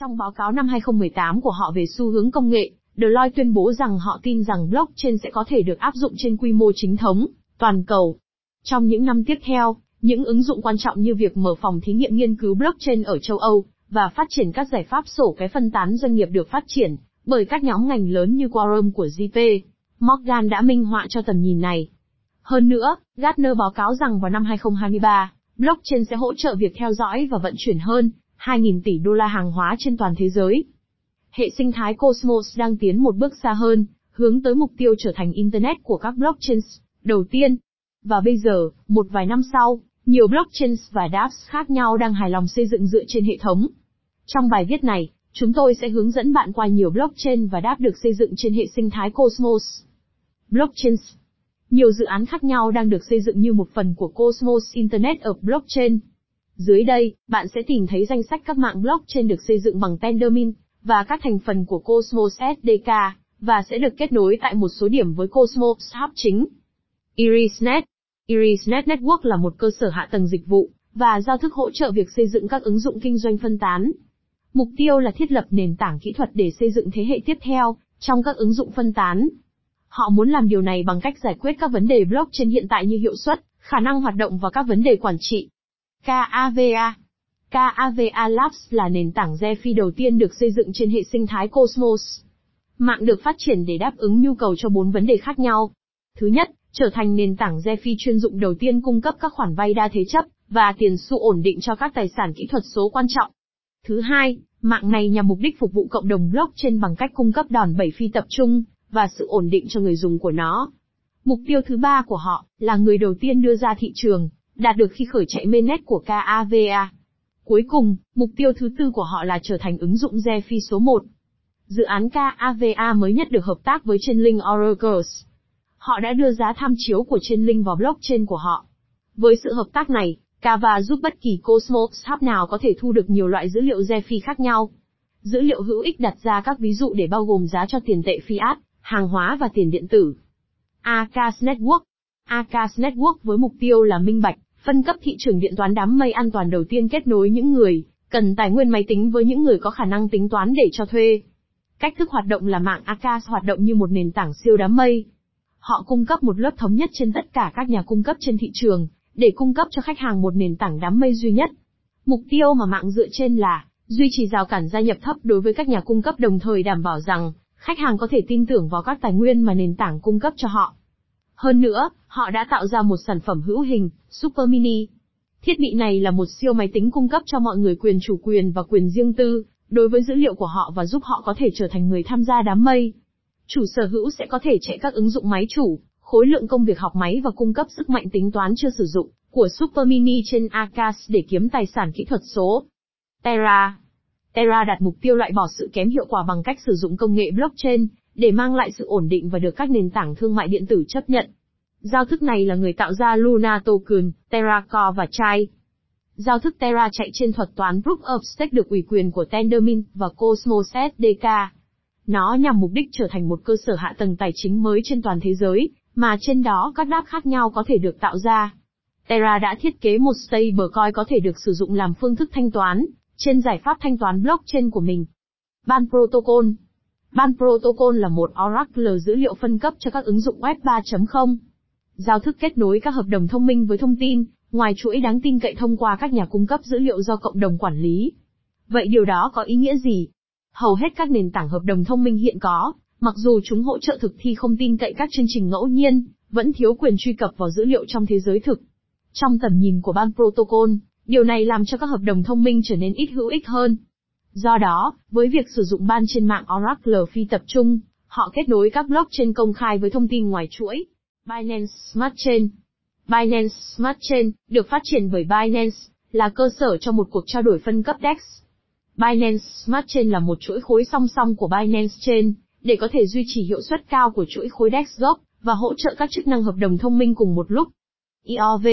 Trong báo cáo năm 2018 của họ về xu hướng công nghệ, Deloitte tuyên bố rằng họ tin rằng blockchain sẽ có thể được áp dụng trên quy mô chính thống, toàn cầu. Trong những năm tiếp theo, những ứng dụng quan trọng như việc mở phòng thí nghiệm nghiên cứu blockchain ở châu Âu, và phát triển các giải pháp sổ cái phân tán doanh nghiệp được phát triển bởi các nhóm ngành lớn như Quorum của JP. Morgan đã minh họa cho tầm nhìn này. Hơn nữa, Gartner báo cáo rằng vào năm 2023, blockchain sẽ hỗ trợ việc theo dõi và vận chuyển hơn 2.000 tỷ đô la hàng hóa trên toàn thế giới. Hệ sinh thái Cosmos đang tiến một bước xa hơn, hướng tới mục tiêu trở thành Internet của các blockchains, đầu tiên. Và bây giờ, một vài năm sau, nhiều blockchains và dApps khác nhau đang hài lòng xây dựng dựa trên hệ thống. Trong bài viết này, chúng tôi sẽ hướng dẫn bạn qua nhiều blockchain và dApp được xây dựng trên hệ sinh thái Cosmos. Blockchains Nhiều dự án khác nhau đang được xây dựng như một phần của Cosmos Internet of Blockchain. Dưới đây, bạn sẽ tìm thấy danh sách các mạng blockchain được xây dựng bằng Tendermint, và các thành phần của Cosmos SDK, và sẽ được kết nối tại một số điểm với Cosmos Hub chính. IrisNet IrisNet Network là một cơ sở hạ tầng dịch vụ, và giao thức hỗ trợ việc xây dựng các ứng dụng kinh doanh phân tán. Mục tiêu là thiết lập nền tảng kỹ thuật để xây dựng thế hệ tiếp theo, trong các ứng dụng phân tán. Họ muốn làm điều này bằng cách giải quyết các vấn đề blockchain hiện tại như hiệu suất, khả năng hoạt động và các vấn đề quản trị. KAVA KAVA Labs là nền tảng DeFi đầu tiên được xây dựng trên hệ sinh thái Cosmos. Mạng được phát triển để đáp ứng nhu cầu cho bốn vấn đề khác nhau. Thứ nhất, trở thành nền tảng DeFi chuyên dụng đầu tiên cung cấp các khoản vay đa thế chấp và tiền xu ổn định cho các tài sản kỹ thuật số quan trọng. Thứ hai, mạng này nhằm mục đích phục vụ cộng đồng blockchain bằng cách cung cấp đòn bẩy phi tập trung và sự ổn định cho người dùng của nó. Mục tiêu thứ ba của họ là người đầu tiên đưa ra thị trường, đạt được khi khởi chạy mainnet của KAVA. Cuối cùng, mục tiêu thứ tư của họ là trở thành ứng dụng DeFi số 1. Dự án KAVA mới nhất được hợp tác với Chainlink Oracles. Họ đã đưa giá tham chiếu của Chainlink vào blockchain của họ. Với sự hợp tác này, Kava giúp bất kỳ Cosmos Hub nào có thể thu được nhiều loại dữ liệu DeFi khác nhau. Dữ liệu hữu ích đặt ra các ví dụ để bao gồm giá cho tiền tệ fiat, hàng hóa và tiền điện tử. Akas Network Akas Network với mục tiêu là minh bạch, phân cấp thị trường điện toán đám mây an toàn đầu tiên kết nối những người cần tài nguyên máy tính với những người có khả năng tính toán để cho thuê. Cách thức hoạt động là mạng Akas hoạt động như một nền tảng siêu đám mây. Họ cung cấp một lớp thống nhất trên tất cả các nhà cung cấp trên thị trường, để cung cấp cho khách hàng một nền tảng đám mây duy nhất. Mục tiêu mà mạng dựa trên là duy trì rào cản gia nhập thấp đối với các nhà cung cấp đồng thời đảm bảo rằng khách hàng có thể tin tưởng vào các tài nguyên mà nền tảng cung cấp cho họ. Hơn nữa, họ đã tạo ra một sản phẩm hữu hình, Super Mini. Thiết bị này là một siêu máy tính cung cấp cho mọi người quyền chủ quyền và quyền riêng tư đối với dữ liệu của họ và giúp họ có thể trở thành người tham gia đám mây. Chủ sở hữu sẽ có thể chạy các ứng dụng máy chủ, khối lượng công việc học máy và cung cấp sức mạnh tính toán chưa sử dụng của Super Mini trên Akas để kiếm tài sản kỹ thuật số. Terra Terra đặt mục tiêu loại bỏ sự kém hiệu quả bằng cách sử dụng công nghệ blockchain để mang lại sự ổn định và được các nền tảng thương mại điện tử chấp nhận. Giao thức này là người tạo ra Luna Token, Terra Core và Chai. Giao thức Terra chạy trên thuật toán Proof of Stake được ủy quyền của Tendermint và Cosmos SDK. Nó nhằm mục đích trở thành một cơ sở hạ tầng tài chính mới trên toàn thế giới, mà trên đó các đáp khác nhau có thể được tạo ra. Terra đã thiết kế một stablecoin có thể được sử dụng làm phương thức thanh toán, trên giải pháp thanh toán blockchain của mình. Ban Protocol Ban Protocol là một Oracle dữ liệu phân cấp cho các ứng dụng Web 3.0. Giao thức kết nối các hợp đồng thông minh với thông tin, ngoài chuỗi đáng tin cậy thông qua các nhà cung cấp dữ liệu do cộng đồng quản lý. Vậy điều đó có ý nghĩa gì? Hầu hết các nền tảng hợp đồng thông minh hiện có, Mặc dù chúng hỗ trợ thực thi không tin cậy các chương trình ngẫu nhiên, vẫn thiếu quyền truy cập vào dữ liệu trong thế giới thực. Trong tầm nhìn của ban protocol, điều này làm cho các hợp đồng thông minh trở nên ít hữu ích hơn. Do đó, với việc sử dụng ban trên mạng Oracle phi tập trung, họ kết nối các blockchain công khai với thông tin ngoài chuỗi. Binance Smart Chain Binance Smart Chain, được phát triển bởi Binance, là cơ sở cho một cuộc trao đổi phân cấp DEX. Binance Smart Chain là một chuỗi khối song song của Binance Chain, để có thể duy trì hiệu suất cao của chuỗi khối DEX gốc, và hỗ trợ các chức năng hợp đồng thông minh cùng một lúc. EOV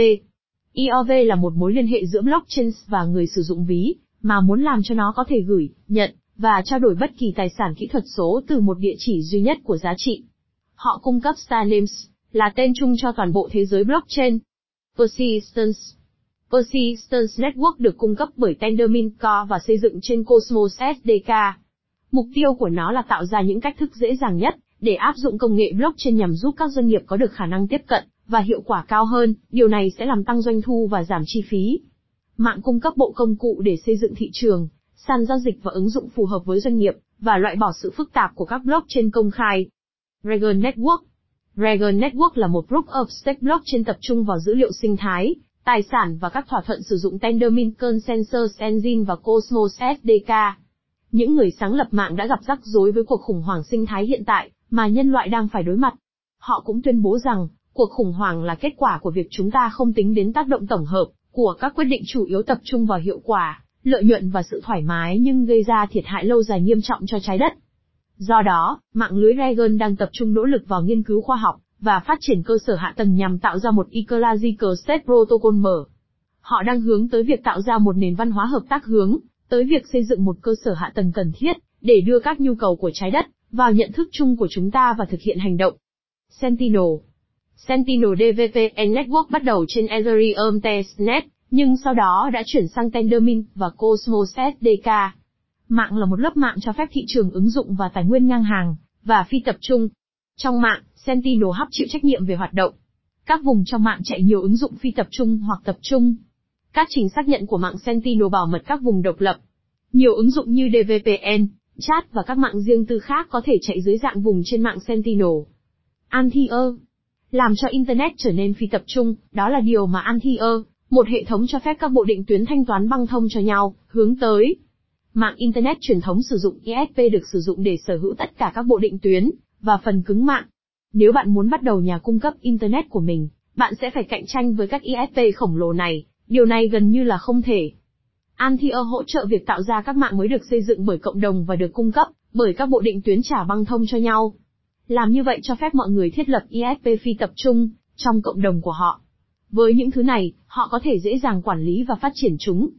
EOV là một mối liên hệ giữa blockchain và người sử dụng ví, mà muốn làm cho nó có thể gửi, nhận, và trao đổi bất kỳ tài sản kỹ thuật số từ một địa chỉ duy nhất của giá trị. Họ cung cấp Starnames, là tên chung cho toàn bộ thế giới blockchain. Persistence Persistence Network được cung cấp bởi Tendermint Core và xây dựng trên Cosmos SDK. Mục tiêu của nó là tạo ra những cách thức dễ dàng nhất để áp dụng công nghệ blockchain nhằm giúp các doanh nghiệp có được khả năng tiếp cận và hiệu quả cao hơn, điều này sẽ làm tăng doanh thu và giảm chi phí. Mạng cung cấp bộ công cụ để xây dựng thị trường, sàn giao dịch và ứng dụng phù hợp với doanh nghiệp, và loại bỏ sự phức tạp của các blockchain công khai. Dragon Network Dragon Network là một group of Stake blockchain tập trung vào dữ liệu sinh thái, tài sản và các thỏa thuận sử dụng Tendermint Consensus Engine và Cosmos SDK. Những người sáng lập mạng đã gặp rắc rối với cuộc khủng hoảng sinh thái hiện tại mà nhân loại đang phải đối mặt. Họ cũng tuyên bố rằng, cuộc khủng hoảng là kết quả của việc chúng ta không tính đến tác động tổng hợp của các quyết định chủ yếu tập trung vào hiệu quả, lợi nhuận và sự thoải mái nhưng gây ra thiệt hại lâu dài nghiêm trọng cho trái đất. Do đó, mạng lưới Regen đang tập trung nỗ lực vào nghiên cứu khoa học và phát triển cơ sở hạ tầng nhằm tạo ra một Ecological State Protocol mở. Họ đang hướng tới việc tạo ra một nền văn hóa hợp tác hướng tới việc xây dựng một cơ sở hạ tầng cần thiết để đưa các nhu cầu của trái đất vào nhận thức chung của chúng ta và thực hiện hành động. Sentinel Sentinel DVPN Network bắt đầu trên Ethereum Testnet, nhưng sau đó đã chuyển sang Tendermint và Cosmos SDK. Mạng là một lớp mạng cho phép thị trường ứng dụng và tài nguyên ngang hàng, và phi tập trung. Trong mạng, Sentinel Hub chịu trách nhiệm về hoạt động. Các vùng trong mạng chạy nhiều ứng dụng phi tập trung hoặc tập trung. Các trình xác nhận của mạng Sentinel bảo mật các vùng độc lập. Nhiều ứng dụng như DVPN, chat và các mạng riêng tư khác có thể chạy dưới dạng vùng trên mạng Sentinel. Antier làm cho Internet trở nên phi tập trung, đó là điều mà Antier, một hệ thống cho phép các bộ định tuyến thanh toán băng thông cho nhau, hướng tới. Mạng Internet truyền thống sử dụng ISP được sử dụng để sở hữu tất cả các bộ định tuyến, và phần cứng mạng. Nếu bạn muốn bắt đầu nhà cung cấp Internet của mình, bạn sẽ phải cạnh tranh với các ISP khổng lồ này, điều này gần như là không thể. Antier hỗ trợ việc tạo ra các mạng mới được xây dựng bởi cộng đồng và được cung cấp bởi các bộ định tuyến trả băng thông cho nhau. Làm như vậy cho phép mọi người thiết lập ISP phi tập trung trong cộng đồng của họ. Với những thứ này, họ có thể dễ dàng quản lý và phát triển chúng.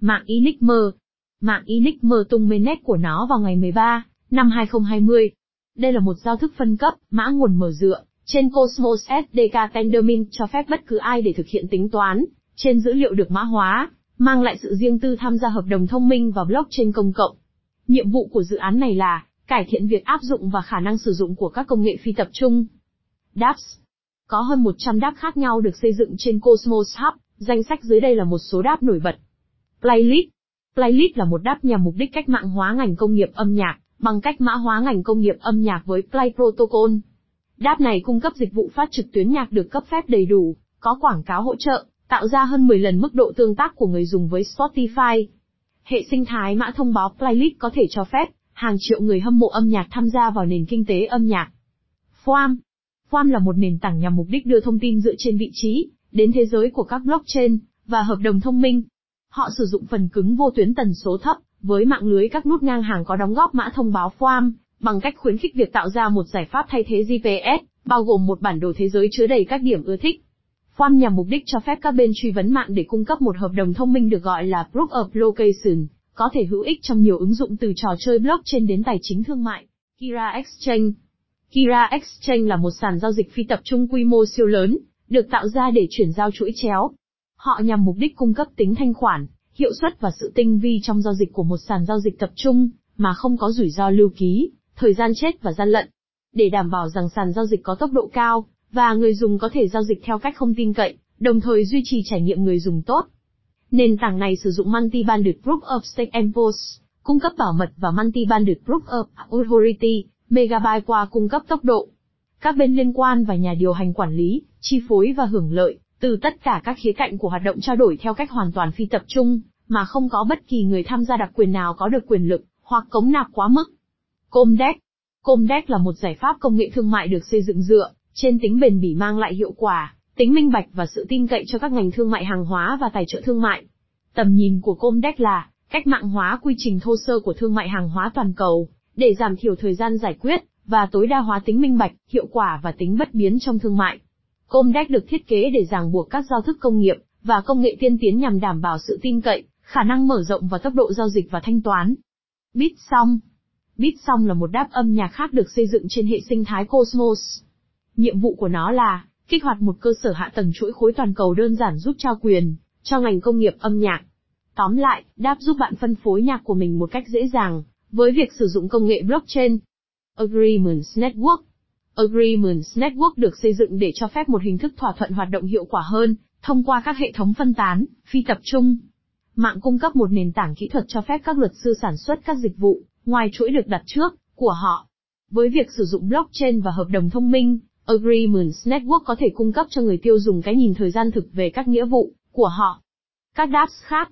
Mạng Enigma Mạng Enigma tung mainnet của nó vào ngày 13 năm 2020. Đây là một giao thức phân cấp, mã nguồn mở dựa, trên Cosmos SDK Tendermint cho phép bất cứ ai để thực hiện tính toán, trên dữ liệu được mã hóa, mang lại sự riêng tư tham gia hợp đồng thông minh và blockchain công cộng. Nhiệm vụ của dự án này là cải thiện việc áp dụng và khả năng sử dụng của các công nghệ phi tập trung. dApps Có hơn 100 đáp khác nhau được xây dựng trên Cosmos Hub, danh sách dưới đây là một số đáp nổi bật. Playlist Playlist là một đáp nhằm mục đích cách mạng hóa ngành công nghiệp âm nhạc, bằng cách mã hóa ngành công nghiệp âm nhạc với Play Protocol. Đáp này cung cấp dịch vụ phát trực tuyến nhạc được cấp phép đầy đủ, có quảng cáo hỗ trợ, tạo ra hơn 10 lần mức độ tương tác của người dùng với Spotify. Hệ sinh thái mã thông báo playlist có thể cho phép hàng triệu người hâm mộ âm nhạc tham gia vào nền kinh tế âm nhạc. Foam Foam là một nền tảng nhằm mục đích đưa thông tin dựa trên vị trí đến thế giới của các blockchain và hợp đồng thông minh. Họ sử dụng phần cứng vô tuyến tần số thấp với mạng lưới các nút ngang hàng có đóng góp mã thông báo Foam bằng cách khuyến khích việc tạo ra một giải pháp thay thế GPS, bao gồm một bản đồ thế giới chứa đầy các điểm ưa thích. Foam nhằm mục đích cho phép các bên truy vấn mạng để cung cấp một hợp đồng thông minh được gọi là Proof of Location, có thể hữu ích trong nhiều ứng dụng từ trò chơi blockchain đến tài chính thương mại. Kira Exchange Kira Exchange là một sàn giao dịch phi tập trung quy mô siêu lớn, được tạo ra để chuyển giao chuỗi chéo. Họ nhằm mục đích cung cấp tính thanh khoản, hiệu suất và sự tinh vi trong giao dịch của một sàn giao dịch tập trung, mà không có rủi ro lưu ký, thời gian chết và gian lận. Để đảm bảo rằng sàn giao dịch có tốc độ cao, và người dùng có thể giao dịch theo cách không tin cậy, đồng thời duy trì trải nghiệm người dùng tốt. Nền tảng này sử dụng Multi-Banded Proof of Stake Enforce, cung cấp bảo mật và Multi-Banded Proof of Authority, Megabyte qua cung cấp tốc độ. Các bên liên quan và nhà điều hành quản lý, chi phối và hưởng lợi, từ tất cả các khía cạnh của hoạt động trao đổi theo cách hoàn toàn phi tập trung, mà không có bất kỳ người tham gia đặc quyền nào có được quyền lực, hoặc cống nạp quá mức. Comdex Comdex là một giải pháp công nghệ thương mại được xây dựng dựa trên tính bền bỉ mang lại hiệu quả, tính minh bạch và sự tin cậy cho các ngành thương mại hàng hóa và tài trợ thương mại. Tầm nhìn của Comdex là cách mạng hóa quy trình thô sơ của thương mại hàng hóa toàn cầu, để giảm thiểu thời gian giải quyết và tối đa hóa tính minh bạch, hiệu quả và tính bất biến trong thương mại. Comdex được thiết kế để ràng buộc các giao thức công nghiệp và công nghệ tiên tiến nhằm đảm bảo sự tin cậy, khả năng mở rộng và tốc độ giao dịch và thanh toán. Bitsong Bitsong là một đáp âm nhạc khác được xây dựng trên hệ sinh thái Cosmos. Nhiệm vụ của nó là kích hoạt một cơ sở hạ tầng chuỗi khối toàn cầu đơn giản giúp trao quyền cho ngành công nghiệp âm nhạc. Tóm lại, đáp giúp bạn phân phối nhạc của mình một cách dễ dàng, với việc sử dụng công nghệ blockchain. Agreements Network Agreements Network được xây dựng để cho phép một hình thức thỏa thuận hoạt động hiệu quả hơn, thông qua các hệ thống phân tán, phi tập trung. Mạng cung cấp một nền tảng kỹ thuật cho phép các luật sư sản xuất các dịch vụ, ngoài chuỗi được đặt trước, của họ. Với việc sử dụng blockchain và hợp đồng thông minh, Agreements Network có thể cung cấp cho người tiêu dùng cái nhìn thời gian thực về các nghĩa vụ của họ. Các dApps khác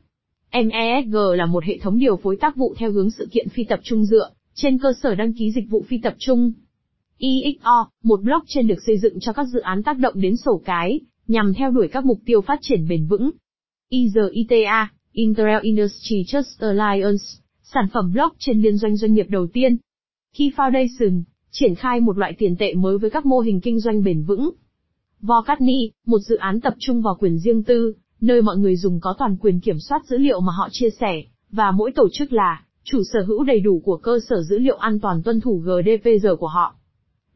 MESG là một hệ thống điều phối tác vụ theo hướng sự kiện phi tập trung dựa trên cơ sở đăng ký dịch vụ phi tập trung. EXO, một blockchain được xây dựng cho các dự án tác động đến sổ cái, nhằm theo đuổi các mục tiêu phát triển bền vững. IZITA, Intel Industry Trust Alliance, sản phẩm blockchain liên doanh doanh nghiệp đầu tiên. Key Foundation, triển khai một loại tiền tệ mới với các mô hình kinh doanh bền vững. Vocatni, một dự án tập trung vào quyền riêng tư, nơi mọi người dùng có toàn quyền kiểm soát dữ liệu mà họ chia sẻ, và mỗi tổ chức là chủ sở hữu đầy đủ của cơ sở dữ liệu an toàn tuân thủ GDPR của họ.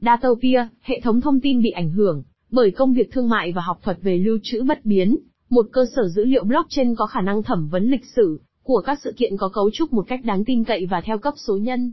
Datopia, hệ thống thông tin bị ảnh hưởng bởi công việc thương mại và học thuật về lưu trữ bất biến, một cơ sở dữ liệu blockchain có khả năng thẩm vấn lịch sử của các sự kiện có cấu trúc một cách đáng tin cậy và theo cấp số nhân.